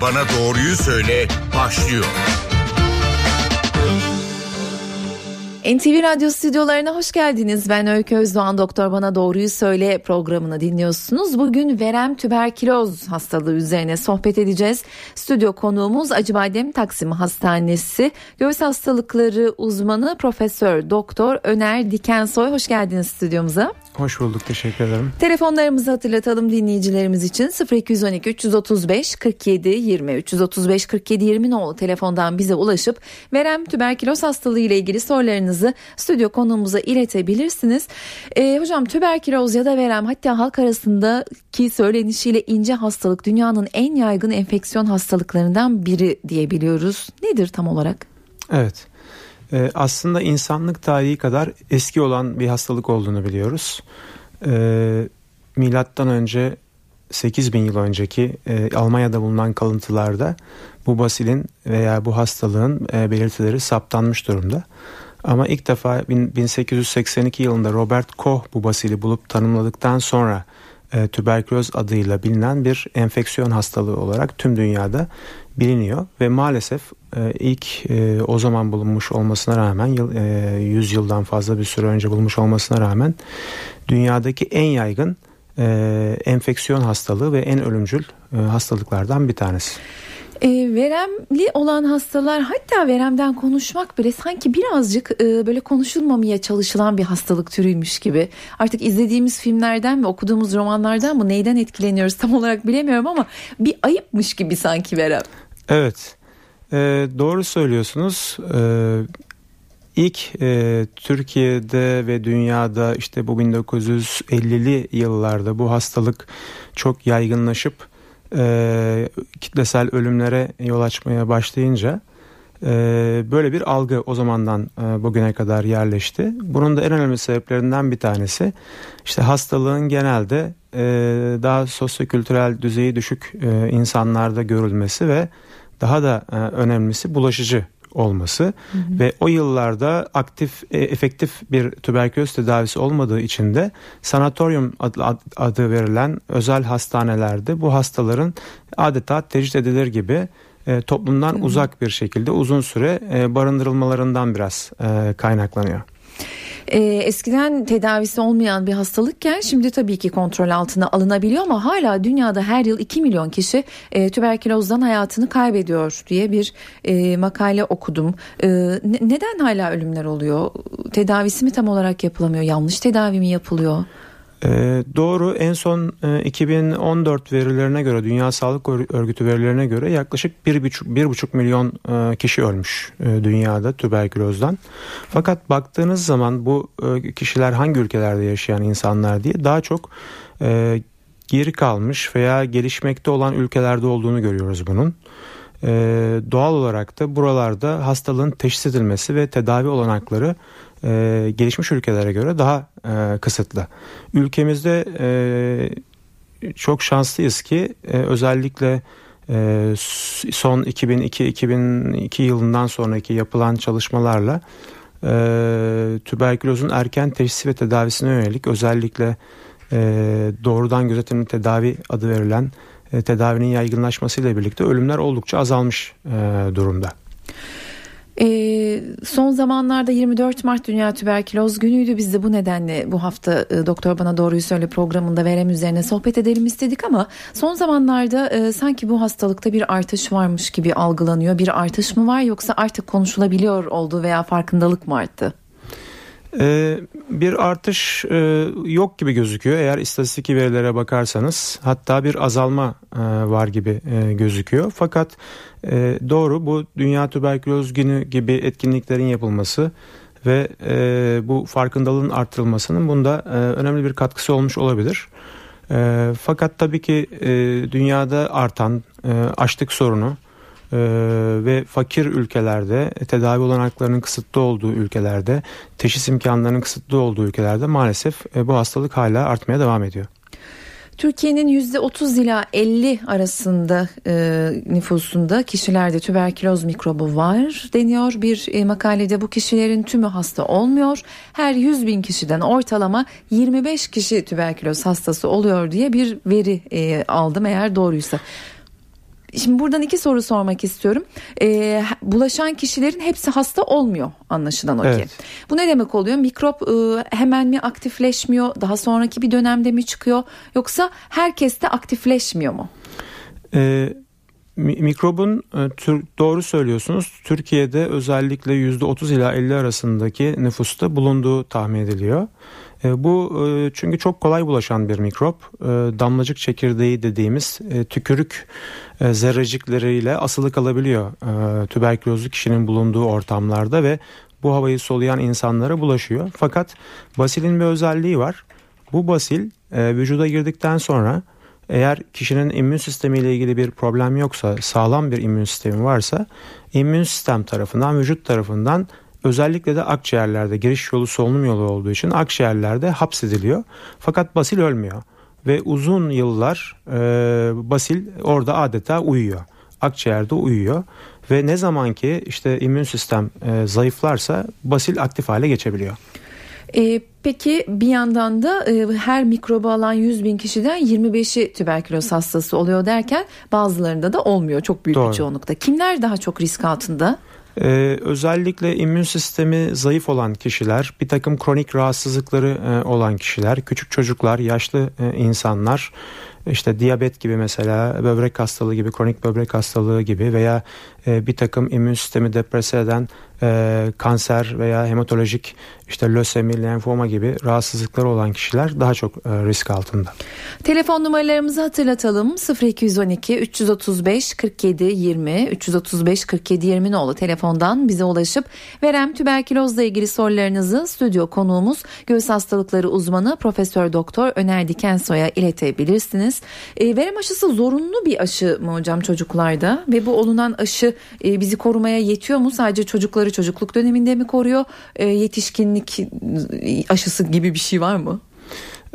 Bana Doğruyu Söyle başlıyor. NTV Radyo stüdyolarına hoş geldiniz. Ben Öykü Özdoğan Doktor Bana Doğruyu Söyle programını dinliyorsunuz. Bugün verem tüberküloz hastalığı üzerine sohbet edeceğiz. Stüdyo konuğumuz Acıbadem Taksim Hastanesi Göğüs Hastalıkları uzmanı Profesör Doktor Öner Dikensoy. Hoş geldiniz stüdyomuza. Hoş bulduk teşekkür ederim. Telefonlarımızı hatırlatalım dinleyicilerimiz için 0212 335 47 20 335 47 20 nolu telefondan bize ulaşıp verem tüberküloz hastalığı ile ilgili sorularınızı stüdyo konuğumuza iletebilirsiniz. Ee, hocam tüberküloz ya da verem hatta halk arasındaki söylenişiyle ince hastalık dünyanın en yaygın enfeksiyon hastalıklarından biri diyebiliyoruz. Nedir tam olarak? Evet. Ee, aslında insanlık tarihi kadar eski olan bir hastalık olduğunu biliyoruz. Ee, milattan önce 8 bin yıl önceki e, Almanya'da bulunan kalıntılarda bu basilin veya bu hastalığın e, belirtileri saptanmış durumda. Ama ilk defa 1882 yılında Robert Koch bu basili bulup tanımladıktan sonra e, tüberküloz adıyla bilinen bir enfeksiyon hastalığı olarak tüm dünyada biliniyor ve maalesef e, ilk e, o zaman bulunmuş olmasına rağmen yıl, e, 100 yıldan fazla bir süre önce bulunmuş olmasına rağmen dünyadaki en yaygın enfeksiyon hastalığı ve en ölümcül hastalıklardan bir tanesi. E, veremli olan hastalar hatta veremden konuşmak bile sanki birazcık e, böyle konuşulmamaya çalışılan bir hastalık türüymüş gibi. Artık izlediğimiz filmlerden ve okuduğumuz romanlardan mı neyden etkileniyoruz tam olarak bilemiyorum ama bir ayıpmış gibi sanki verem. Evet e, doğru söylüyorsunuz. E, ilk e, Türkiye'de ve dünyada işte bu 1950'li yıllarda bu hastalık çok yaygınlaşıp e, kitlesel ölümlere yol açmaya başlayınca e, böyle bir algı o zamandan e, bugüne kadar yerleşti. Bunun da en önemli sebeplerinden bir tanesi işte hastalığın genelde e, daha sosyokültürel düzeyi düşük e, insanlarda görülmesi ve daha da e, önemlisi bulaşıcı olması hı hı. ve o yıllarda aktif e, efektif bir tüberküloz tedavisi olmadığı için de sanatoryum adı, adı verilen özel hastanelerde bu hastaların adeta tecrit edilir gibi e, toplumdan hı hı. uzak bir şekilde uzun süre e, barındırılmalarından biraz e, kaynaklanıyor. E, eskiden tedavisi olmayan bir hastalıkken şimdi tabii ki kontrol altına alınabiliyor ama hala dünyada her yıl 2 milyon kişi e, tüberkülozdan hayatını kaybediyor diye bir e, makale okudum. E, ne, neden hala ölümler oluyor? Tedavisi mi tam olarak yapılamıyor? Yanlış tedavi mi yapılıyor? Ee, doğru en son e, 2014 verilerine göre Dünya Sağlık Örgütü verilerine göre yaklaşık 1,5 milyon e, kişi ölmüş e, dünyada tüberkülozdan. Fakat baktığınız zaman bu e, kişiler hangi ülkelerde yaşayan insanlar diye daha çok e, geri kalmış veya gelişmekte olan ülkelerde olduğunu görüyoruz bunun. Ee, doğal olarak da buralarda hastalığın teşhis edilmesi ve tedavi olanakları e, gelişmiş ülkelere göre daha e, kısıtlı. Ülkemizde e, çok şanslıyız ki e, özellikle e, son 2002-2002 yılından sonraki yapılan çalışmalarla e, tüberkülozun erken teşhis ve tedavisine yönelik özellikle e, doğrudan gözetimli tedavi adı verilen e, tedavinin yaygınlaşmasıyla birlikte ölümler oldukça azalmış e, durumda. E, son zamanlarda 24 Mart Dünya Tüberküloz Günü'ydü. Biz de bu nedenle bu hafta e, Doktor Bana Doğruyu Söyle programında verem üzerine sohbet edelim istedik ama son zamanlarda e, sanki bu hastalıkta bir artış varmış gibi algılanıyor. Bir artış mı var yoksa artık konuşulabiliyor oldu veya farkındalık mı arttı? Ee, bir artış e, yok gibi gözüküyor eğer istatistik verilere bakarsanız hatta bir azalma e, var gibi e, gözüküyor fakat doğru bu Dünya Tüberküloz Günü gibi etkinliklerin yapılması ve bu farkındalığın artırılmasının bunda önemli bir katkısı olmuş olabilir. fakat tabii ki dünyada artan açlık sorunu e, ve fakir ülkelerde tedavi olanaklarının kısıtlı olduğu ülkelerde teşhis imkanlarının kısıtlı olduğu ülkelerde maalesef e, bu hastalık hala artmaya devam ediyor. Türkiye'nin %30 ila 50 arasında e, nüfusunda kişilerde tüberküloz mikrobu var deniyor. Bir e, makalede bu kişilerin tümü hasta olmuyor. Her 100 bin kişiden ortalama 25 kişi tüberküloz hastası oluyor diye bir veri e, aldım eğer doğruysa. Şimdi buradan iki soru sormak istiyorum. Ee, bulaşan kişilerin hepsi hasta olmuyor anlaşılan o Evet. ki. Bu ne demek oluyor? Mikrop e, hemen mi aktifleşmiyor? Daha sonraki bir dönemde mi çıkıyor? Yoksa herkeste aktifleşmiyor mu? Mi- mikrobun e, tür- doğru söylüyorsunuz. Türkiye'de özellikle %30 ila 50 arasındaki nüfusta bulunduğu tahmin ediliyor. E, bu e, çünkü çok kolay bulaşan bir mikrop. E, damlacık çekirdeği dediğimiz tükürük zerrecikleriyle asılı kalabiliyor tüberkülozlu kişinin bulunduğu ortamlarda ve bu havayı soluyan insanlara bulaşıyor. Fakat basilin bir özelliği var. Bu basil vücuda girdikten sonra eğer kişinin immün sistemiyle ilgili bir problem yoksa, sağlam bir immün sistemi varsa, immün sistem tarafından, vücut tarafından özellikle de akciğerlerde giriş yolu solunum yolu olduğu için akciğerlerde hapsediliyor. Fakat basil ölmüyor ve uzun yıllar e, basil orada adeta uyuyor. Akciğerde uyuyor ve ne zaman ki işte immün sistem e, zayıflarsa basil aktif hale geçebiliyor. Ee, peki bir yandan da e, her mikrobu alan 100 bin kişiden 25'i tüberküloz hastası oluyor derken bazılarında da olmuyor çok büyük Doğru. bir çoğunlukta. Kimler daha çok risk altında? Ee, özellikle immün sistemi zayıf olan kişiler, bir takım kronik rahatsızlıkları e, olan kişiler, küçük çocuklar, yaşlı e, insanlar, işte diyabet gibi mesela böbrek hastalığı gibi, kronik böbrek hastalığı gibi veya e, bir takım immün sistemi deprese eden e, kanser veya hematolojik işte lösemi, lenfoma gibi rahatsızlıkları olan kişiler daha çok e, risk altında. Telefon numaralarımızı hatırlatalım 0212 335 47 20 335 47 20 nolu telefondan bize ulaşıp verem tüberkülozla ilgili sorularınızı stüdyo konuğumuz göğüs hastalıkları uzmanı Profesör Doktor Öner Dikensoy'a iletebilirsiniz. E, verem aşısı zorunlu bir aşı mı hocam çocuklarda ve bu olunan aşı e, bizi korumaya yetiyor mu? Sadece çocukları çocukluk döneminde mi koruyor? E, yetişkinlik aşısı gibi bir şey var mı?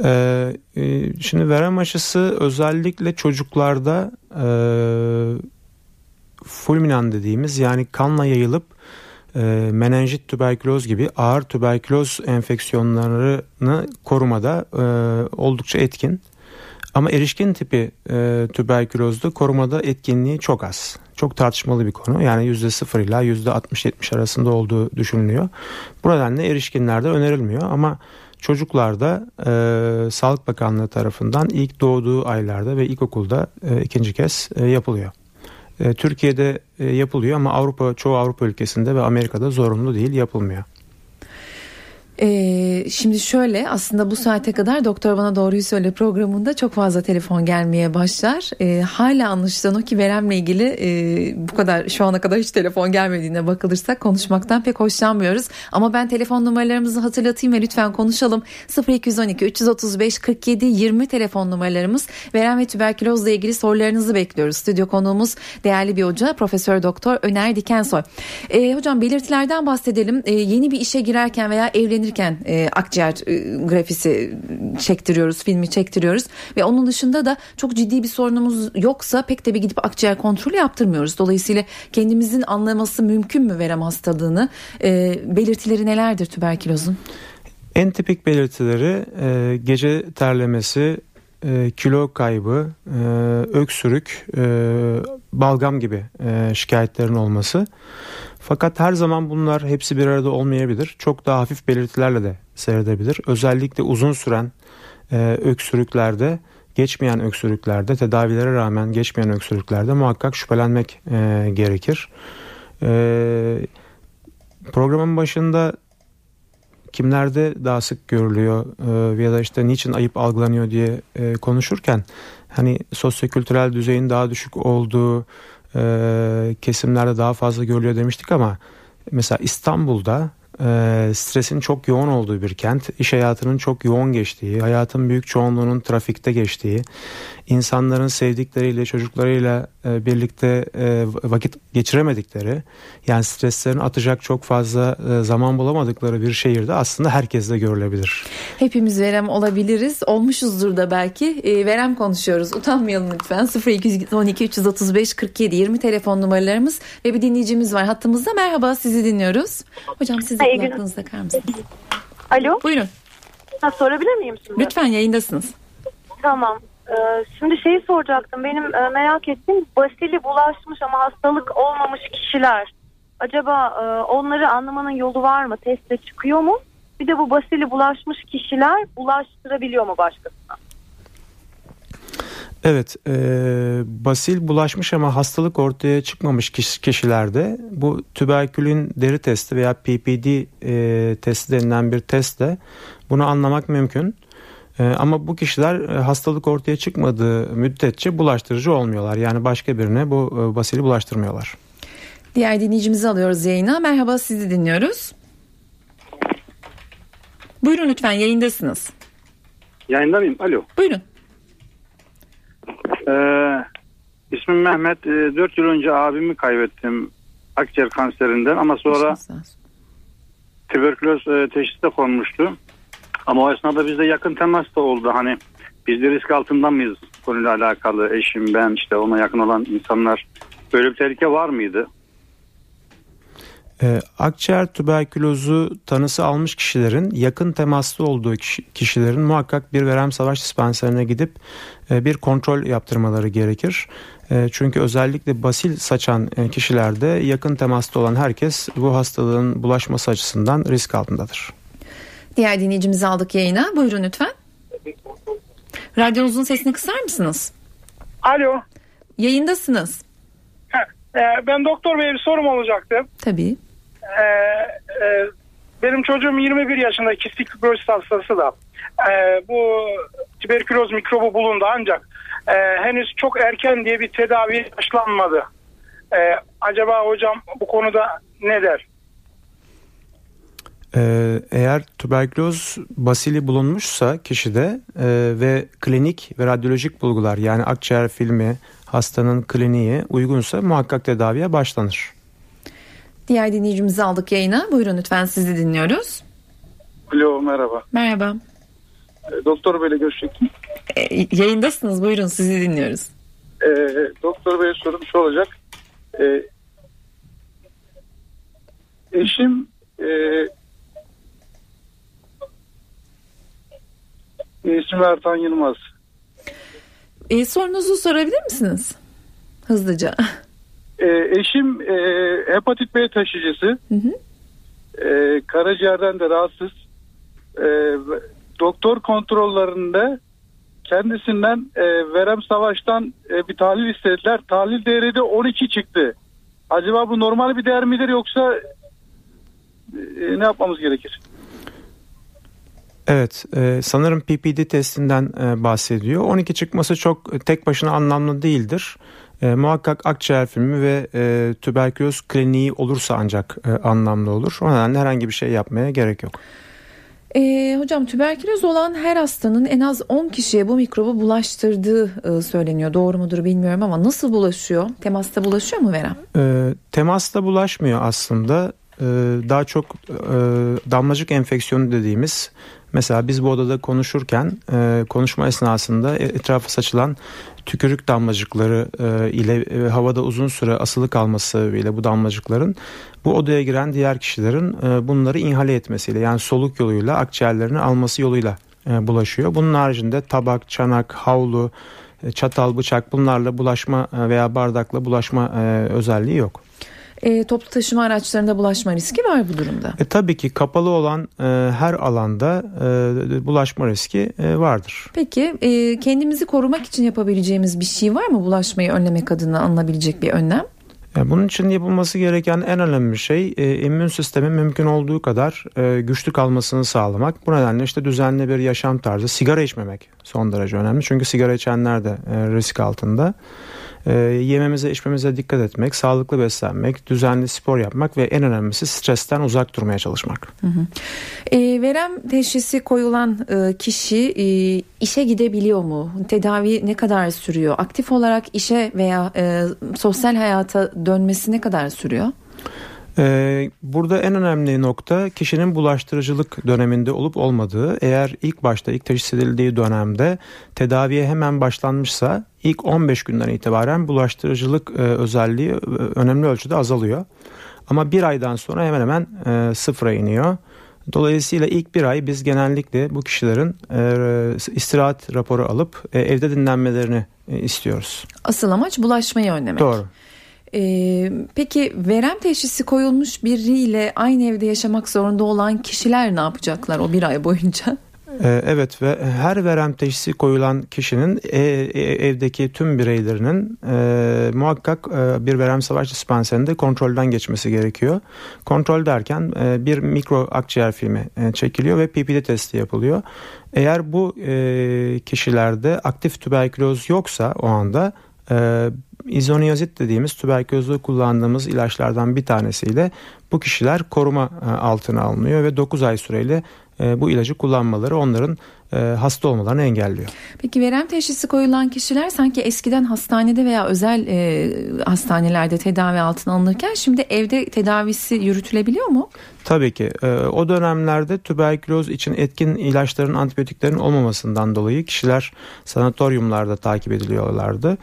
Ee, e, şimdi verem aşısı özellikle çocuklarda e, fulminan dediğimiz yani kanla yayılıp e, menenjit tüberküloz gibi ağır tüberküloz enfeksiyonlarını korumada e, oldukça etkin. Ama erişkin tipi e, tüberkülozda korumada etkinliği çok az. Çok tartışmalı bir konu. Yani %0 ila %60-70 arasında olduğu düşünülüyor. Bu nedenle erişkinlerde önerilmiyor ama çocuklarda e, Sağlık Bakanlığı tarafından ilk doğduğu aylarda ve ilkokulda e, ikinci kez e, yapılıyor. E, Türkiye'de e, yapılıyor ama Avrupa çoğu Avrupa ülkesinde ve Amerika'da zorunlu değil yapılmıyor. Ee, şimdi şöyle aslında bu saate kadar Doktor Bana Doğruyu Söyle programında çok fazla telefon gelmeye başlar. Ee, hala anlaşılan o ki veremle ilgili e, bu kadar şu ana kadar hiç telefon gelmediğine bakılırsa konuşmaktan pek hoşlanmıyoruz. Ama ben telefon numaralarımızı hatırlatayım ve lütfen konuşalım. 0212 335 47 20 telefon numaralarımız. Verem ve tüberkülozla ilgili sorularınızı bekliyoruz. Stüdyo konuğumuz değerli bir hoca Profesör Doktor Öner Dikensoy. Ee, hocam belirtilerden bahsedelim. Ee, yeni bir işe girerken veya evlenirken e, akciğer e, grafisi çektiriyoruz, filmi çektiriyoruz ve onun dışında da çok ciddi bir sorunumuz yoksa pek de bir gidip akciğer kontrolü yaptırmıyoruz. Dolayısıyla kendimizin anlaması mümkün mü verem hastalığını? E, belirtileri nelerdir tüberkülozun? En tipik belirtileri e, gece terlemesi, e, kilo kaybı, e, öksürük, e, balgam gibi e, şikayetlerin olması. Fakat her zaman bunlar hepsi bir arada olmayabilir. Çok daha hafif belirtilerle de seyredebilir. Özellikle uzun süren e, öksürüklerde, geçmeyen öksürüklerde, tedavilere rağmen geçmeyen öksürüklerde muhakkak şüphelenmek e, gerekir. E, programın başında kimlerde daha sık görülüyor e, ya da işte niçin ayıp algılanıyor diye e, konuşurken hani sosyokültürel düzeyin daha düşük olduğu e, kesimlerde daha fazla görülüyor demiştik ama mesela İstanbul'da e, stresin çok yoğun olduğu bir kent, iş hayatının çok yoğun geçtiği, hayatın büyük çoğunluğunun trafikte geçtiği, insanların sevdikleriyle, çocuklarıyla e, birlikte e, vakit geçiremedikleri, yani streslerin atacak çok fazla e, zaman bulamadıkları bir şehirde aslında herkeste görülebilir. Hepimiz verem olabiliriz. Olmuşuzdur da belki. E, verem konuşuyoruz. Utanmayalım lütfen. 0212 335 47 20 telefon numaralarımız ve bir dinleyicimiz var hattımızda. Merhaba sizi dinliyoruz. Hocam siz de Hayır, kulaklığınızı takar mısınız? Alo. Buyurun. Ha, sorabilir miyim şimdi? Lütfen yayındasınız. Tamam. Ee, şimdi şeyi soracaktım. Benim e, merak ettiğim basili bulaşmış ama hastalık olmamış kişiler. Acaba e, onları anlamanın yolu var mı? Testte çıkıyor mu? Bir de bu basili bulaşmış kişiler bulaştırabiliyor mu başkasına? Evet, e, basil bulaşmış ama hastalık ortaya çıkmamış kişilerde bu tüberkülün deri testi veya PPD e, testi denilen bir testle bunu anlamak mümkün. E, ama bu kişiler e, hastalık ortaya çıkmadığı müddetçe bulaştırıcı olmuyorlar. Yani başka birine bu e, basili bulaştırmıyorlar. Diğer dinleyicimizi alıyoruz yayına. Merhaba sizi dinliyoruz. Buyurun lütfen yayındasınız. Yayında mıyım? Alo. Buyurun. Ee, ismim Mehmet. Ee, 4 yıl önce abimi kaybettim akciğer kanserinden ama sonra tüberküloz e, teşhisi de konmuştu. Ama o esnada bizde yakın temas da oldu. Hani biz de risk altında mıyız konuyla alakalı eşim ben işte ona yakın olan insanlar böyle bir tehlike var mıydı? E, akciğer tüberkülozu tanısı almış kişilerin yakın temaslı olduğu kişi, kişilerin muhakkak bir verem savaş dispanserine gidip e, bir kontrol yaptırmaları gerekir. E, çünkü özellikle basil saçan e, kişilerde yakın temaslı olan herkes bu hastalığın bulaşması açısından risk altındadır. Diğer dinleyicimizi aldık yayına. Buyurun lütfen. Radyonuzun sesini kısar mısınız? Alo. Yayındasınız. Heh, e, ben doktor bey bir sorum olacaktı. Tabii. E, e, benim çocuğum 21 yaşında kistik fibrosis hastası da. E, bu tüberküloz mikrobu bulundu ancak e, henüz çok erken diye bir tedavi başlanmadı. E, acaba hocam bu konuda ne der? Ee, eğer tüberküloz basili bulunmuşsa kişide e, ve klinik ve radyolojik bulgular yani akciğer filmi hastanın kliniği uygunsa muhakkak tedaviye başlanır. Diğer dinleyicimizi aldık yayına. Buyurun lütfen sizi dinliyoruz. Alo merhaba. Merhaba. E, doktor Bey'le görüşecektim. E, yayındasınız buyurun sizi dinliyoruz. E, doktor Bey'e sorum şu olacak. E, eşim e, ismi Ertan Yılmaz. E, sorunuzu sorabilir misiniz? Hızlıca. E, eşim e, hepatit B taşıyıcısı. Hı hı. E, karaciğerden de rahatsız. E, doktor kontrollerinde kendisinden e, Verem Savaş'tan e, bir tahlil istediler. Tahlil değeri de 12 çıktı. Acaba bu normal bir değer midir yoksa e, ne yapmamız gerekir? Evet e, sanırım PPD testinden e, bahsediyor. 12 çıkması çok e, tek başına anlamlı değildir. E, muhakkak akciğer filmi ve e, tüberküloz kliniği olursa ancak e, anlamlı olur. O nedenle herhangi bir şey yapmaya gerek yok. E, hocam tüberküloz olan her hastanın en az 10 kişiye bu mikrobu bulaştırdığı e, söyleniyor. Doğru mudur bilmiyorum ama nasıl bulaşıyor? Temasta bulaşıyor mu Verem? E, temasta bulaşmıyor aslında. E, daha çok e, damlacık enfeksiyonu dediğimiz Mesela biz bu odada konuşurken e, konuşma esnasında etrafa saçılan tükürük damlacıkları e, ile e, havada uzun süre asılı kalması sebebiyle bu damlacıkların bu odaya giren diğer kişilerin e, bunları inhale etmesiyle yani soluk yoluyla akciğerlerini alması yoluyla e, bulaşıyor. Bunun haricinde tabak, çanak, havlu, e, çatal, bıçak bunlarla bulaşma e, veya bardakla bulaşma e, özelliği yok e, toplu taşıma araçlarında bulaşma riski var bu durumda. E, tabii ki kapalı olan e, her alanda e, bulaşma riski e, vardır. Peki e, kendimizi korumak için yapabileceğimiz bir şey var mı bulaşmayı önlemek adına alınabilecek bir önlem? Yani bunun için yapılması gereken en önemli şey e, immün sistemin mümkün olduğu kadar e, güçlü kalmasını sağlamak. Bu nedenle işte düzenli bir yaşam tarzı, sigara içmemek son derece önemli. Çünkü sigara içenler de e, risk altında e, yememize içmemize dikkat etmek, sağlıklı beslenmek, düzenli spor yapmak ve en önemlisi stresten uzak durmaya çalışmak. Hı hı. E, verem teşhisi koyulan e, kişi e, işe gidebiliyor mu? Tedavi ne kadar sürüyor? Aktif olarak işe veya e, sosyal hayata dönmesi ne kadar sürüyor? Ee, burada en önemli nokta kişinin bulaştırıcılık döneminde olup olmadığı. Eğer ilk başta ilk teşhis edildiği dönemde tedaviye hemen başlanmışsa ilk 15 günden itibaren bulaştırıcılık e, özelliği e, önemli ölçüde azalıyor. Ama bir aydan sonra hemen hemen e, sıfıra iniyor. Dolayısıyla ilk bir ay biz genellikle bu kişilerin e, istirahat raporu alıp e, evde dinlenmelerini e, istiyoruz. Asıl amaç bulaşmayı önlemek. Doğru. Ee, peki verem teşhisi koyulmuş biriyle aynı evde yaşamak zorunda olan kişiler ne yapacaklar o bir ay boyunca? Ee, evet ve her verem teşhisi koyulan kişinin e, e, evdeki tüm bireylerinin e, muhakkak e, bir verem savaş dispanserinde kontrolden geçmesi gerekiyor. Kontrol derken e, bir mikro akciğer filmi e, çekiliyor ve PPD testi yapılıyor. Eğer bu kişilerde aktif tüberküloz yoksa o anda izoniyazit dediğimiz tüberkülozda kullandığımız ilaçlardan bir tanesiyle bu kişiler koruma e, altına alınıyor ve 9 ay süreyle e, bu ilacı kullanmaları onların hasta olmalarını engelliyor. Peki verem teşhisi koyulan kişiler sanki eskiden hastanede veya özel e, hastanelerde tedavi altına alınırken şimdi evde tedavisi yürütülebiliyor mu? Tabii ki. E, o dönemlerde tüberküloz için etkin ilaçların, antibiyotiklerin olmamasından dolayı kişiler sanatoryumlarda takip ediliyorlardı.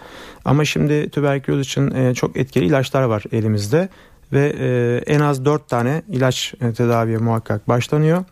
Ama şimdi tüberküloz için e, çok etkili ilaçlar var elimizde ve e, en az 4 tane ilaç e, tedaviye muhakkak başlanıyor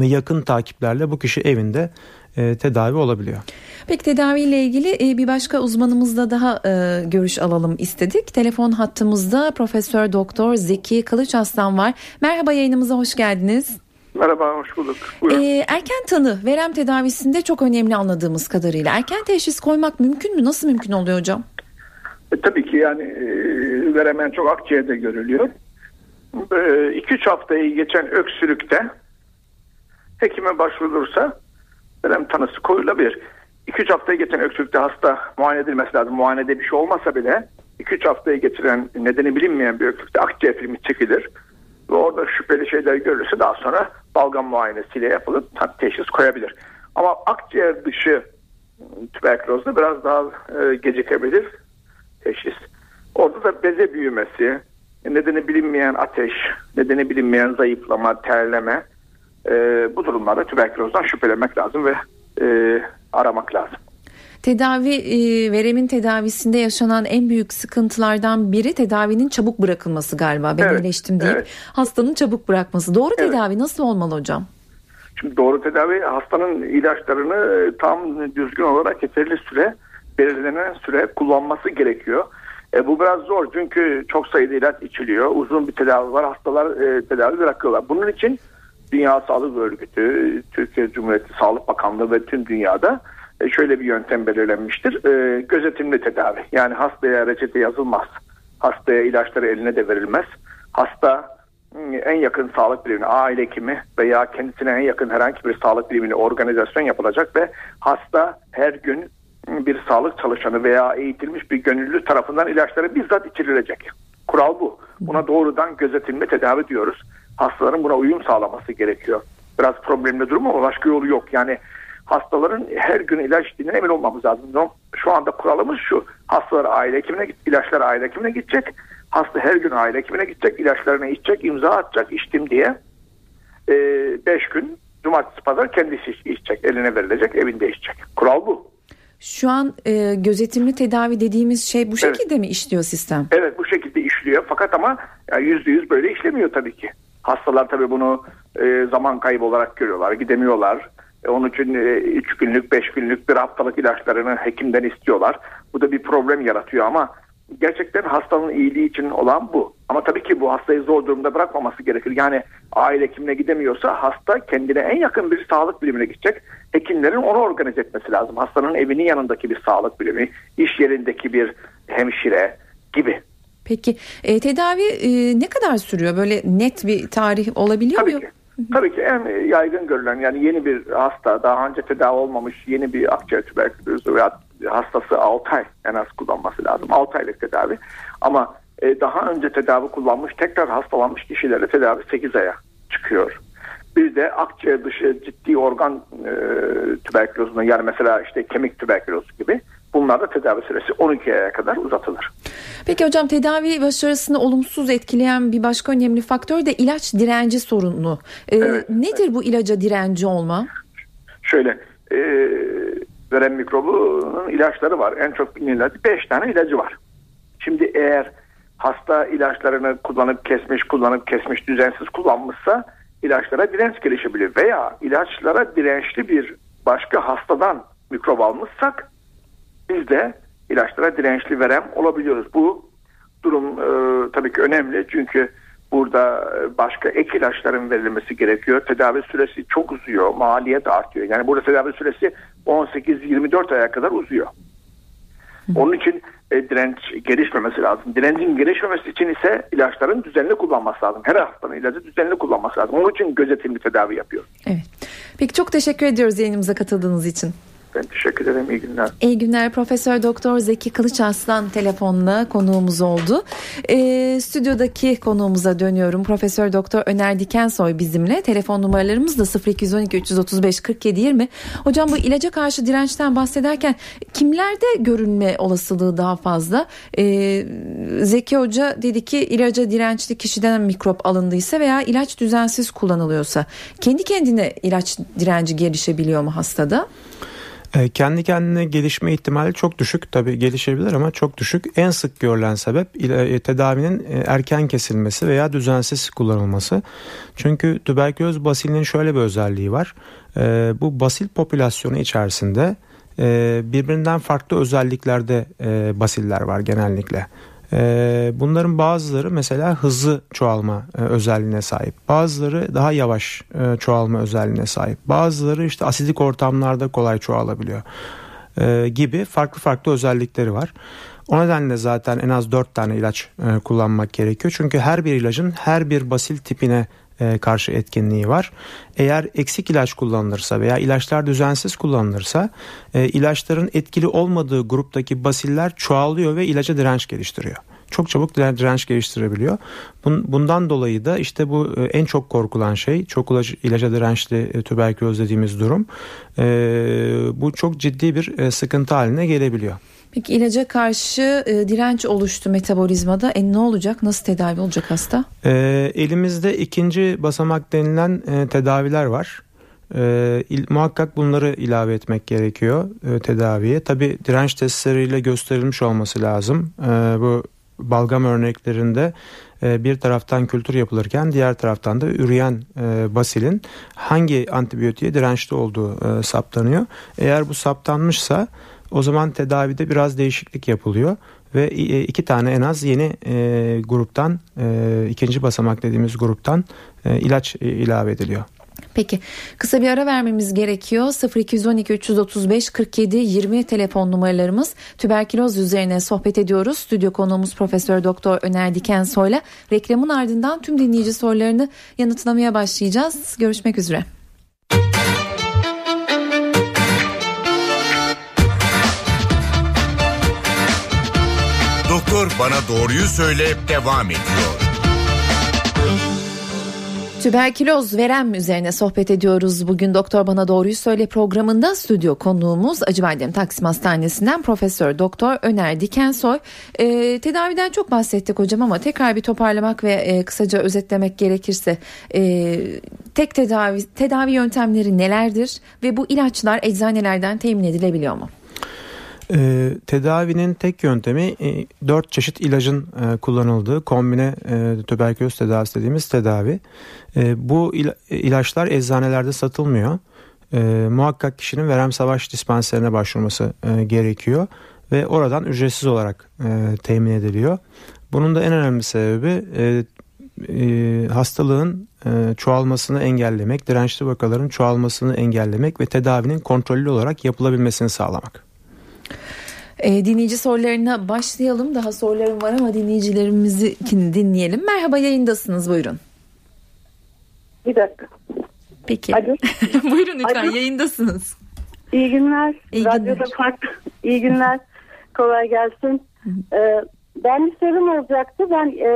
ve yakın takiplerle bu kişi evinde e, tedavi olabiliyor. Peki tedaviyle ilgili e, bir başka uzmanımızla daha e, görüş alalım istedik. Telefon hattımızda Profesör Doktor Zeki Kılıç Aslan var. Merhaba yayınımıza hoş geldiniz. Merhaba, hoş bulduk. Ee, erken tanı verem tedavisinde çok önemli anladığımız kadarıyla. Erken teşhis koymak mümkün mü? Nasıl mümkün oluyor hocam? E, tabii ki yani e, veremen çok akciğerde görülüyor. 2-3 e, haftayı geçen öksürükte hekime başvurulursa verem tanısı koyulabilir. 2-3 haftayı geçen öksürükte hasta muayene edilmesi lazım. Muayenede bir şey olmasa bile 2-3 haftayı getiren nedeni bilinmeyen bir öksürükte akciğer filmi çekilir. Ve orada şüpheli şeyler görülürse daha sonra balgam muayenesiyle yapılıp teşhis koyabilir. Ama akciğer dışı tüberkülozda biraz daha e, gecikebilir teşhis. Orada da beze büyümesi, nedeni bilinmeyen ateş, nedeni bilinmeyen zayıflama, terleme e, bu durumlarda tüberkülozdan şüphelemek lazım ve e, aramak lazım. Tedavi e, veremin tedavisinde yaşanan en büyük sıkıntılardan biri tedavinin çabuk bırakılması galiba. Ben evet, iyileştim deyip evet. hastanın çabuk bırakması. Doğru evet. tedavi nasıl olmalı hocam? Şimdi doğru tedavi hastanın ilaçlarını tam düzgün olarak yeterli süre belirlenen süre kullanması gerekiyor. E, bu biraz zor çünkü çok sayıda ilaç içiliyor. Uzun bir tedavi var. Hastalar e, tedavi bırakıyorlar. Bunun için Dünya Sağlık Örgütü, Türkiye Cumhuriyeti Sağlık Bakanlığı ve tüm dünyada e, şöyle bir yöntem belirlenmiştir. E, gözetimli tedavi. Yani hastaya reçete yazılmaz. Hastaya ilaçları eline de verilmez. Hasta ıı, en yakın sağlık birimine, aile hekimi veya kendisine en yakın herhangi bir sağlık birimine organizasyon yapılacak ve hasta her gün bir sağlık çalışanı veya eğitilmiş bir gönüllü tarafından ilaçları bizzat içirilecek. Kural bu. Buna doğrudan gözetilme tedavi diyoruz. Hastaların buna uyum sağlaması gerekiyor. Biraz problemli durum ama başka yolu yok. Yani hastaların her gün ilaç içtiğinden emin olmamız lazım. Şu anda kuralımız şu. Hastalar aile hekimine ilaçlar aile hekimine gidecek. Hasta her gün aile hekimine gidecek, ilaçlarını içecek, imza atacak içtim diye. 5 ee, gün cumartesi pazar kendisi içecek, eline verilecek, evinde içecek. Kural bu. Şu an e, gözetimli tedavi dediğimiz şey bu şekilde evet. mi işliyor sistem? Evet bu şekilde işliyor fakat ama yüzde yüz böyle işlemiyor tabii ki. Hastalar tabii bunu e, zaman kaybı olarak görüyorlar, gidemiyorlar. E, onun için 3 e, günlük, 5 günlük bir haftalık ilaçlarını hekimden istiyorlar. Bu da bir problem yaratıyor ama gerçekten hastanın iyiliği için olan bu. Ama tabii ki bu hastayı zor durumda bırakmaması gerekir. Yani aile hekimine gidemiyorsa hasta kendine en yakın bir sağlık birimine gidecek. Hekimlerin onu organize etmesi lazım. Hastanın evinin yanındaki bir sağlık birimi, iş yerindeki bir hemşire gibi. Peki e, tedavi e, ne kadar sürüyor? Böyle net bir tarih olabiliyor Tabii mu? Ki. Tabii ki en yaygın görülen yani yeni bir hasta daha önce tedavi olmamış yeni bir akciğer tüberkülözü veya hastası 6 ay en az kullanması lazım. 6 aylık tedavi. Ama e, daha önce tedavi kullanmış tekrar hastalanmış kişilere tedavi 8 aya çıkıyor. Bir de akciğer dışı ciddi organ e, tüberkülozuna yani mesela işte kemik tüberkülozu gibi bunlarda tedavi süresi 12 aya kadar uzatılır. Peki hocam tedavi başarısını olumsuz etkileyen bir başka önemli faktör de ilaç direnci sorunu. Ee, evet, nedir bu ilaca direnci olma? Şöyle e, veren mikrobunun ilaçları var. En çok bilinen 5 tane ilacı var. Şimdi eğer hasta ilaçlarını kullanıp kesmiş, kullanıp kesmiş, düzensiz kullanmışsa ilaçlara direnç gelişebilir veya ilaçlara dirençli bir başka hastadan mikrop almışsak biz de ilaçlara dirençli verem olabiliyoruz. Bu durum e, tabii ki önemli çünkü burada e, başka ek ilaçların verilmesi gerekiyor. Tedavi süresi çok uzuyor, maliyet artıyor. Yani burada tedavi süresi 18-24 aya kadar uzuyor. Onun için e, direnç gelişmemesi lazım. Direncin gelişmemesi için ise ilaçların düzenli kullanması lazım. Her hastanın ilacı düzenli kullanması lazım. Onun için gözetimli tedavi yapıyor. Evet. Peki çok teşekkür ediyoruz yayınımıza katıldığınız için. Ben teşekkür ederim. İyi günler. İyi günler. Profesör Doktor Zeki Kılıç Aslan telefonla konuğumuz oldu. E, stüdyodaki konuğumuza dönüyorum. Profesör Doktor Öner Dikensoy bizimle. Telefon numaralarımız da 0212 335 47 20. Hocam bu ilaca karşı dirençten bahsederken kimlerde görünme olasılığı daha fazla? E, Zeki Hoca dedi ki ilaca dirençli kişiden mikrop alındıysa veya ilaç düzensiz kullanılıyorsa kendi kendine ilaç direnci gelişebiliyor mu hastada? E, kendi kendine gelişme ihtimali çok düşük. Tabii gelişebilir ama çok düşük. En sık görülen sebep e, tedavinin e, erken kesilmesi veya düzensiz kullanılması. Çünkü tüberküloz basilinin şöyle bir özelliği var. Bu basil popülasyonu içerisinde birbirinden farklı özelliklerde basiller var genellikle. Ee, bunların bazıları mesela hızlı çoğalma e, özelliğine sahip. Bazıları daha yavaş e, çoğalma özelliğine sahip. Bazıları işte asidik ortamlarda kolay çoğalabiliyor ee, gibi farklı farklı özellikleri var. O nedenle zaten en az 4 tane ilaç e, kullanmak gerekiyor. Çünkü her bir ilacın her bir basil tipine e, karşı etkinliği var. Eğer eksik ilaç kullanılırsa veya ilaçlar düzensiz kullanılırsa e, ilaçların etkili olmadığı gruptaki basiller çoğalıyor ve ilaca direnç geliştiriyor çok çabuk direnç geliştirebiliyor. Bundan dolayı da işte bu e, en çok korkulan şey çok ilaca dirençli tüberküloz dediğimiz durum. Bu çok ciddi bir sıkıntı haline gelebiliyor. Peki ilaca karşı e, direnç oluştu metabolizmada. E ne olacak? Nasıl tedavi olacak hasta? E, elimizde ikinci basamak denilen e, tedaviler var. E, il, muhakkak bunları ilave etmek gerekiyor e, tedaviye. Tabi direnç testleriyle gösterilmiş olması lazım. E, bu balgam örneklerinde e, bir taraftan kültür yapılırken diğer taraftan da üreyen e, basilin hangi antibiyotiğe dirençli olduğu e, saptanıyor. Eğer bu saptanmışsa o zaman tedavide biraz değişiklik yapılıyor ve e, iki tane en az yeni e, gruptan e, ikinci basamak dediğimiz gruptan e, ilaç e, ilave ediliyor. Peki kısa bir ara vermemiz gerekiyor. 0212 335 47 20 telefon numaralarımız. Tüberküloz üzerine sohbet ediyoruz. Stüdyo konuğumuz Profesör Doktor Öner Dikensoy'la reklamın ardından tüm dinleyici sorularını yanıtlamaya başlayacağız. Görüşmek üzere. Doktor bana doğruyu söyle devam ediyor. Tüberküloz verem üzerine sohbet ediyoruz. Bugün Doktor Bana Doğruyu Söyle programında stüdyo konuğumuz Acıbadem Taksim Hastanesi'nden Profesör Doktor Öner Dikensoy. E, tedaviden çok bahsettik hocam ama tekrar bir toparlamak ve e, kısaca özetlemek gerekirse e, tek tedavi tedavi yöntemleri nelerdir ve bu ilaçlar eczanelerden temin edilebiliyor mu? E, tedavinin tek yöntemi e, 4 çeşit ilacın e, kullanıldığı kombine e, tüberküloz tedavisi dediğimiz tedavi. E, bu il, ilaçlar eczanelerde satılmıyor. E, muhakkak kişinin verem savaş dispanserine başvurması e, gerekiyor ve oradan ücretsiz olarak e, temin ediliyor. Bunun da en önemli sebebi e, e, hastalığın e, çoğalmasını engellemek, dirençli vakaların çoğalmasını engellemek ve tedavinin kontrollü olarak yapılabilmesini sağlamak. E, dinleyici sorularına başlayalım. Daha sorularım var ama dinleyicilerimizi dinleyelim. Merhaba yayındasınız buyurun. Bir dakika. Peki. Alo. buyurun lütfen Alo. yayındasınız. İyi günler. İyi Radyoda günler. farklı. İyi günler. Kolay gelsin. Ee, ben bir sorum olacaktı. Ben e,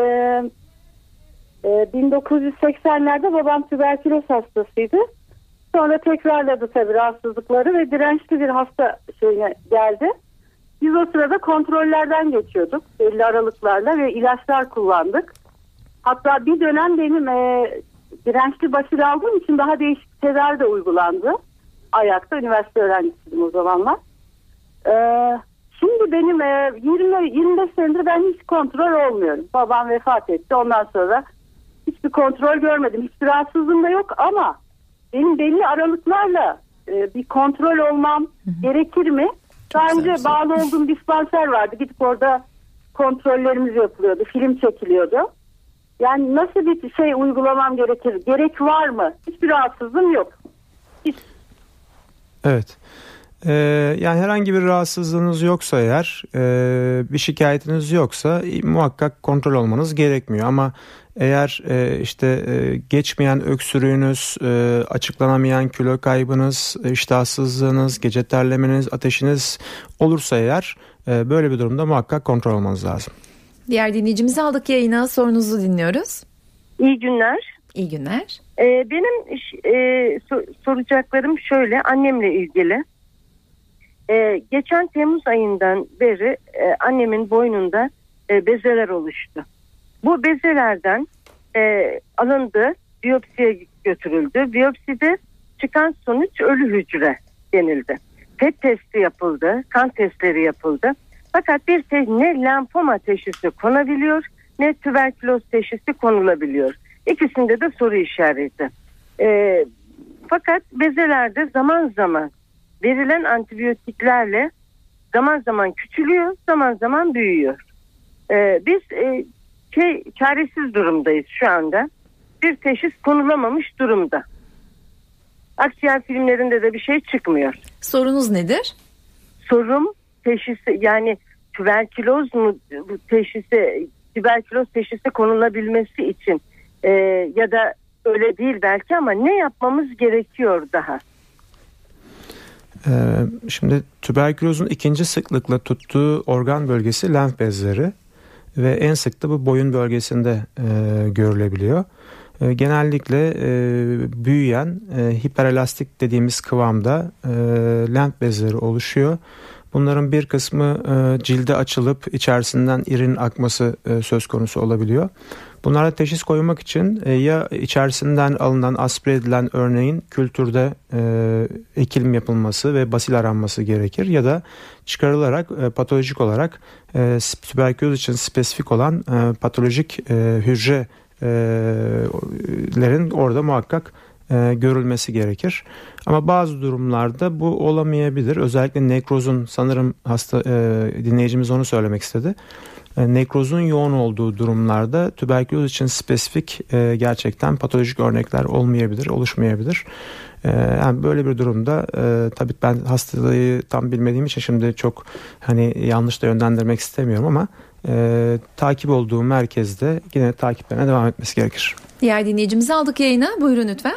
e, 1980'lerde babam tüberküloz hastasıydı. Sonra tekrarladı tabii rahatsızlıkları ve dirençli bir hasta şeyine geldi. Biz o sırada kontrollerden geçiyorduk belli aralıklarla ve ilaçlar kullandık. Hatta bir dönem benim e, dirençli basil aldığım için daha değişik tedavi de uygulandı. Ayakta üniversite öğrencisiydim o zamanlar. Ee, şimdi benim e, 20 25 senedir ben hiç kontrol olmuyorum. Babam vefat etti. Ondan sonra hiçbir kontrol görmedim. Hiçbir rahatsızlığım da yok ama benim belli aralıklarla e, bir kontrol olmam Hı-hı. gerekir mi? Daha önce bağlı olduğum dispanser vardı. Gidip orada kontrollerimiz yapılıyordu. Film çekiliyordu. Yani nasıl bir şey uygulamam gerekir? Gerek var mı? Hiçbir rahatsızlığım yok. Hiç... Evet. Ee, yani herhangi bir rahatsızlığınız yoksa eğer e, bir şikayetiniz yoksa muhakkak kontrol olmanız gerekmiyor ama eğer e, işte e, geçmeyen öksürüğünüz, e, açıklanamayan kilo kaybınız, e, iştahsızlığınız, gece terlemeniz, ateşiniz olursa eğer e, böyle bir durumda muhakkak kontrol olmanız lazım. Diğer dinleyicimizi aldık yayına sorunuzu dinliyoruz. İyi günler. İyi günler. Ee, benim e, soracaklarım şöyle annemle ilgili. Ee, geçen Temmuz ayından beri e, annemin boynunda e, bezeler oluştu. Bu bezelerden e, alındı, biyopsiye götürüldü. Biyopside çıkan sonuç ölü hücre denildi. PET testi yapıldı, kan testleri yapıldı. Fakat bir te- ne lenfoma teşhisi konabiliyor ne tüberküloz teşhisi konulabiliyor. İkisinde de soru işareti. E, fakat bezelerde zaman zaman verilen antibiyotiklerle zaman zaman küçülüyor, zaman zaman büyüyor. E, biz e, şey çaresiz durumdayız şu anda. Bir teşhis konulamamış durumda. Akciğer filmlerinde de bir şey çıkmıyor. Sorunuz nedir? Sorum teşhisi yani tüberküloz mu bu teşhisi tüberküloz teşhisi konulabilmesi için e, ya da öyle değil belki ama ne yapmamız gerekiyor daha? Ee, şimdi tüberkülozun ikinci sıklıkla tuttuğu organ bölgesi lenf bezleri ve en sık da bu boyun bölgesinde e, görülebiliyor. E, genellikle e, büyüyen e, hiperelastik dediğimiz kıvamda e, lenf bezleri oluşuyor. Bunların bir kısmı e, cilde açılıp içerisinden irin akması e, söz konusu olabiliyor. Bunlara teşhis koymak için e, ya içerisinden alınan aspire edilen örneğin kültürde e, ekilim yapılması ve basil aranması gerekir ya da çıkarılarak e, patolojik olarak e, tüberküloz için spesifik olan patolojik hücrelerin orada muhakkak görülmesi gerekir. Ama bazı durumlarda bu olamayabilir. Özellikle nekrozun sanırım hasta dinleyicimiz onu söylemek istedi. E, nekrozun yoğun olduğu durumlarda tüberküloz için spesifik e, gerçekten patolojik örnekler olmayabilir, oluşmayabilir. E, yani böyle bir durumda e, tabii ben hastalığı tam bilmediğim için şimdi çok hani yanlış da yönlendirmek istemiyorum ama e, takip olduğu merkezde yine takiplerine devam etmesi gerekir. Diğer dinleyicimizi aldık yayına. Buyurun lütfen.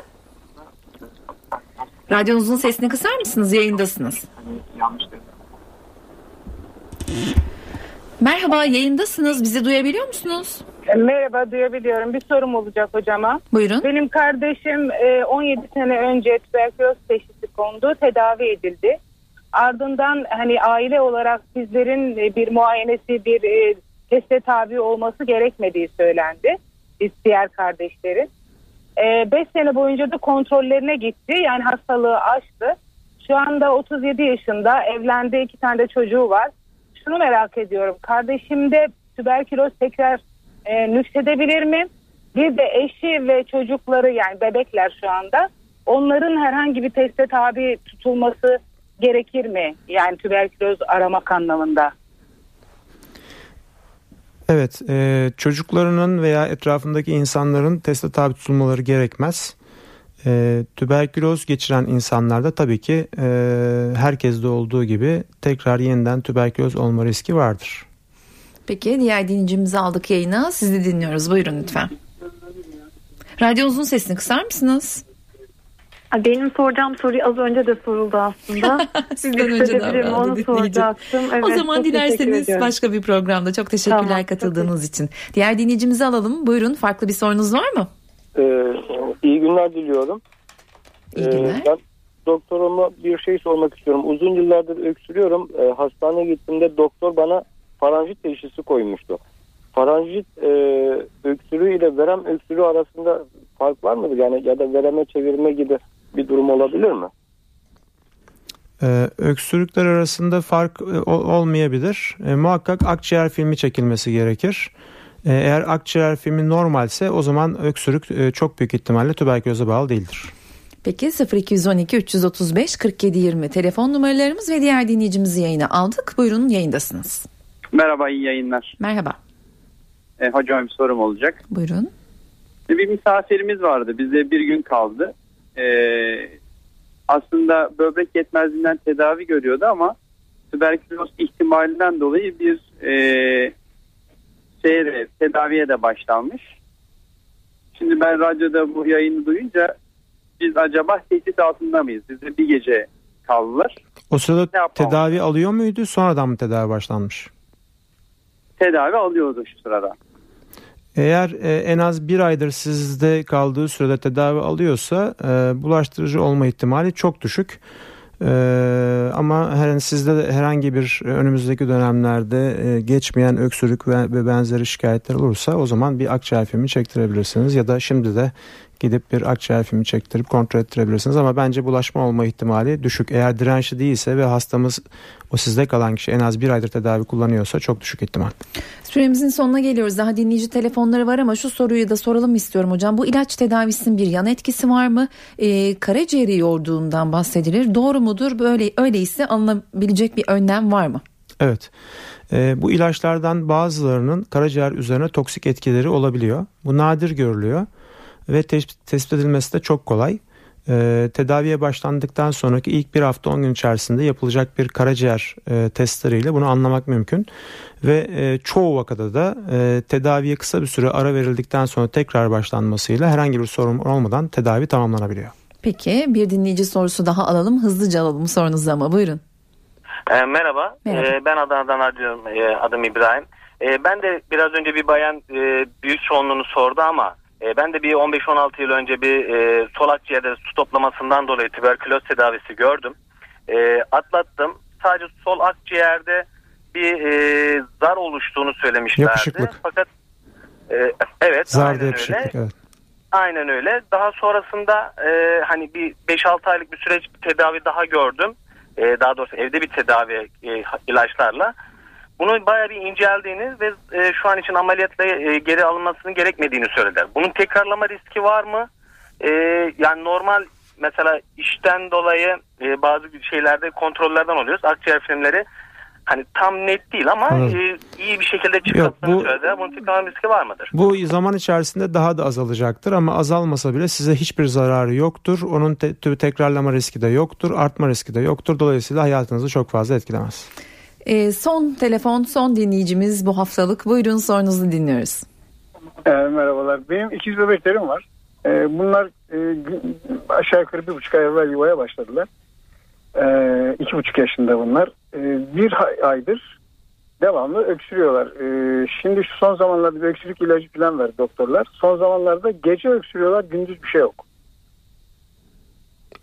Radyonuzun sesini kısar mısınız? Yayındasınız. Merhaba yayındasınız. Bizi duyabiliyor musunuz? Merhaba duyabiliyorum. Bir sorum olacak hocama. Buyurun. Benim kardeşim 17 e, sene önce tüberküloz teşhisi kondu. Tedavi edildi. Ardından hani aile olarak bizlerin e, bir muayenesi bir e, teste tabi olması gerekmediği söylendi. Biz diğer kardeşlerin. 5 ee, sene boyunca da kontrollerine gitti. Yani hastalığı aştı. Şu anda 37 yaşında evlendi iki tane de çocuğu var. Şunu merak ediyorum. Kardeşimde tüberküloz tekrar e, nüksedebilir mi? Bir de eşi ve çocukları yani bebekler şu anda onların herhangi bir teste tabi tutulması gerekir mi? Yani tüberküloz aramak anlamında. Evet, e, çocuklarının veya etrafındaki insanların teste tabi tutulmaları gerekmez. E, tüberküloz geçiren insanlarda tabii ki e, herkeste olduğu gibi tekrar yeniden tüberküloz olma riski vardır. Peki diğer dinleyicimizi aldık yayına. Sizi dinliyoruz. Buyurun lütfen. Radyonuzun sesini kısar mısınız? Benim soracağım soru az önce de soruldu aslında. Sizden önce de onu soracaktım. Evet, o zaman dilerseniz başka bir programda çok teşekkürler tamam, katıldığınız çok için. Diğer dinleyicimizi alalım. Buyurun farklı bir sorunuz var mı? Ee, iyi günler diliyorum. İyi günler. Ee, ben doktoruma bir şey sormak istiyorum. Uzun yıllardır öksürüyorum. Ee, hastaneye gittiğimde doktor bana faranjit teşhisi koymuştu. Faranjit e, öksürüğü ile verem öksürüğü arasında fark var mıdır? Yani ya da vereme çevirme gibi bir durum olabilir mi? Ee, öksürükler arasında fark e, olmayabilir. E, muhakkak akciğer filmi çekilmesi gerekir. E, eğer akciğer filmi normalse o zaman öksürük e, çok büyük ihtimalle tüberküloza bağlı değildir. Peki 0212 335 47 20 telefon numaralarımız ve diğer dinleyicimizi yayına aldık. Buyurun yayındasınız. Merhaba iyi yayınlar. Merhaba. E, hocam bir sorum olacak. Buyurun. E, bir misafirimiz vardı. Bizde bir gün kaldı. E, aslında böbrek yetmezliğinden tedavi görüyordu ama tüberküloz ihtimalinden dolayı bir e, şeye tedaviye de başlanmış. Şimdi ben radyoda bu yayını duyunca biz acaba tehdit altında mıyız? Bizde bir gece kaldılar. O sırada tedavi alıyor muydu sonradan mı tedavi başlanmış? Tedavi alıyordu şu sırada. Eğer e, en az bir aydır sizde kaldığı sürede tedavi alıyorsa e, bulaştırıcı olma ihtimali çok düşük. Ee, ama her, sizde de herhangi bir önümüzdeki dönemlerde e, geçmeyen öksürük ve, ve benzeri şikayetler olursa o zaman bir akciğer filmi çektirebilirsiniz ya da şimdi de gidip bir akciğer filmi çektirip kontrol ettirebilirsiniz ama bence bulaşma olma ihtimali düşük. Eğer dirençli değilse ve hastamız o sizde kalan kişi en az bir aydır tedavi kullanıyorsa çok düşük ihtimal. Süremizin sonuna geliyoruz. Daha dinleyici telefonları var ama şu soruyu da soralım istiyorum hocam. Bu ilaç tedavisinin bir yan etkisi var mı? Ee, karaciğeri yorduğundan bahsedilir. Doğru mudur? Böyle öyleyse alınabilecek bir önlem var mı? Evet. E, bu ilaçlardan bazılarının karaciğer üzerine toksik etkileri olabiliyor. Bu nadir görülüyor ve tespit edilmesi de çok kolay. E, tedaviye başlandıktan sonraki ilk bir hafta 10 gün içerisinde yapılacak bir karaciğer e, testleriyle bunu anlamak mümkün. Ve e, çoğu vakada da e, tedaviye kısa bir süre ara verildikten sonra tekrar başlanmasıyla herhangi bir sorun olmadan tedavi tamamlanabiliyor. Peki bir dinleyici sorusu daha alalım. Hızlıca alalım sorunuzu ama buyurun. E, merhaba, merhaba. E, ben Adana'dan arıyorum. E, adım İbrahim. E, ben de biraz önce bir bayan e, büyük çoğunluğunu sordu ama e, ben de bir 15-16 yıl önce bir e, sol akciğerde su toplamasından dolayı tüberküloz tedavisi gördüm. E, atlattım. Sadece sol akciğerde bir e, zar oluştuğunu söylemişlerdi. Yapışıklık. Fakat e, evet Zarda aynen yapışıklık öyle. evet. Aynen öyle. Daha sonrasında e, hani bir 5-6 aylık bir süreç bir tedavi daha gördüm. E, daha doğrusu evde bir tedavi e, ilaçlarla. Bunun bayağı bir inceldiğini ve e, şu an için ameliyatla e, geri alınmasının gerekmediğini söylediler. Bunun tekrarlama riski var mı? E, yani normal mesela işten dolayı e, bazı şeylerde kontrollerden oluyoruz. Akciğer filmleri hani tam net değil ama e, iyi bir şekilde çıkarttığını bu- söylediler. Bunun tekrarlama riski var mıdır? Bu zaman içerisinde daha da azalacaktır ama azalmasa bile size hiçbir zararı yoktur. Onun te- tekrarlama riski de yoktur, artma riski de yoktur. Dolayısıyla hayatınızı çok fazla etkilemez. Ee, son telefon son dinleyicimiz bu haftalık. Buyurun sorunuzu dinliyoruz. Ee, merhabalar. Benim ikiz bebeklerim var. Ee, bunlar e, aşağı yukarı bir buçuk ay evvel yuvaya başladılar. Ee, iki buçuk yaşında bunlar. Ee, bir aydır devamlı öksürüyorlar. Ee, şimdi şu son zamanlarda bir öksürük ilacı falan verdi doktorlar. Son zamanlarda gece öksürüyorlar gündüz bir şey yok.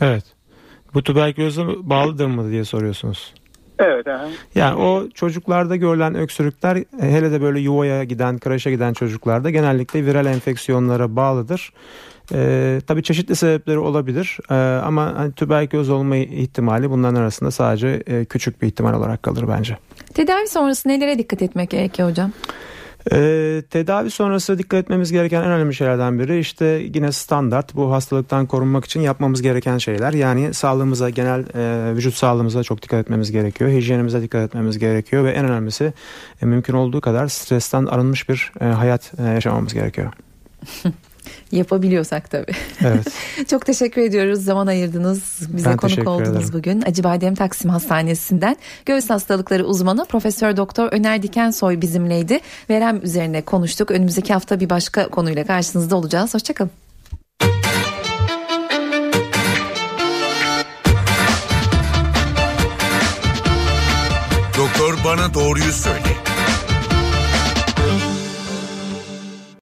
Evet. Bu tüberküloza bağlıdır mı diye soruyorsunuz. Evet. aha. Yani o çocuklarda görülen öksürükler e, hele de böyle yuvaya giden, kreşe giden çocuklarda genellikle viral enfeksiyonlara bağlıdır. Ee, tabii çeşitli sebepleri olabilir Ee, ama hani tüberküloz olma ihtimali bunların arasında sadece e, küçük bir ihtimal olarak kalır bence. Tedavi sonrası nelere dikkat etmek gerekiyor hocam? Ee, tedavi sonrası dikkat etmemiz gereken en önemli şeylerden biri işte yine standart bu hastalıktan korunmak için yapmamız gereken şeyler. Yani sağlığımıza, genel e, vücut sağlığımıza çok dikkat etmemiz gerekiyor. Hijyenimize dikkat etmemiz gerekiyor ve en önemlisi e, mümkün olduğu kadar stresten arınmış bir e, hayat e, yaşamamız gerekiyor. Yapabiliyorsak tabii. Evet. Çok teşekkür ediyoruz. Zaman ayırdınız. Bize Ben konuk oldunuz ederim. bugün. Acıbadem Taksim Hastanesi'nden göğüs hastalıkları uzmanı Profesör Doktor Öner Dikensoy bizimleydi. Verem üzerine konuştuk. Önümüzdeki hafta bir başka konuyla karşınızda olacağız. Hoşçakalın. Doktor bana doğruyu söyle.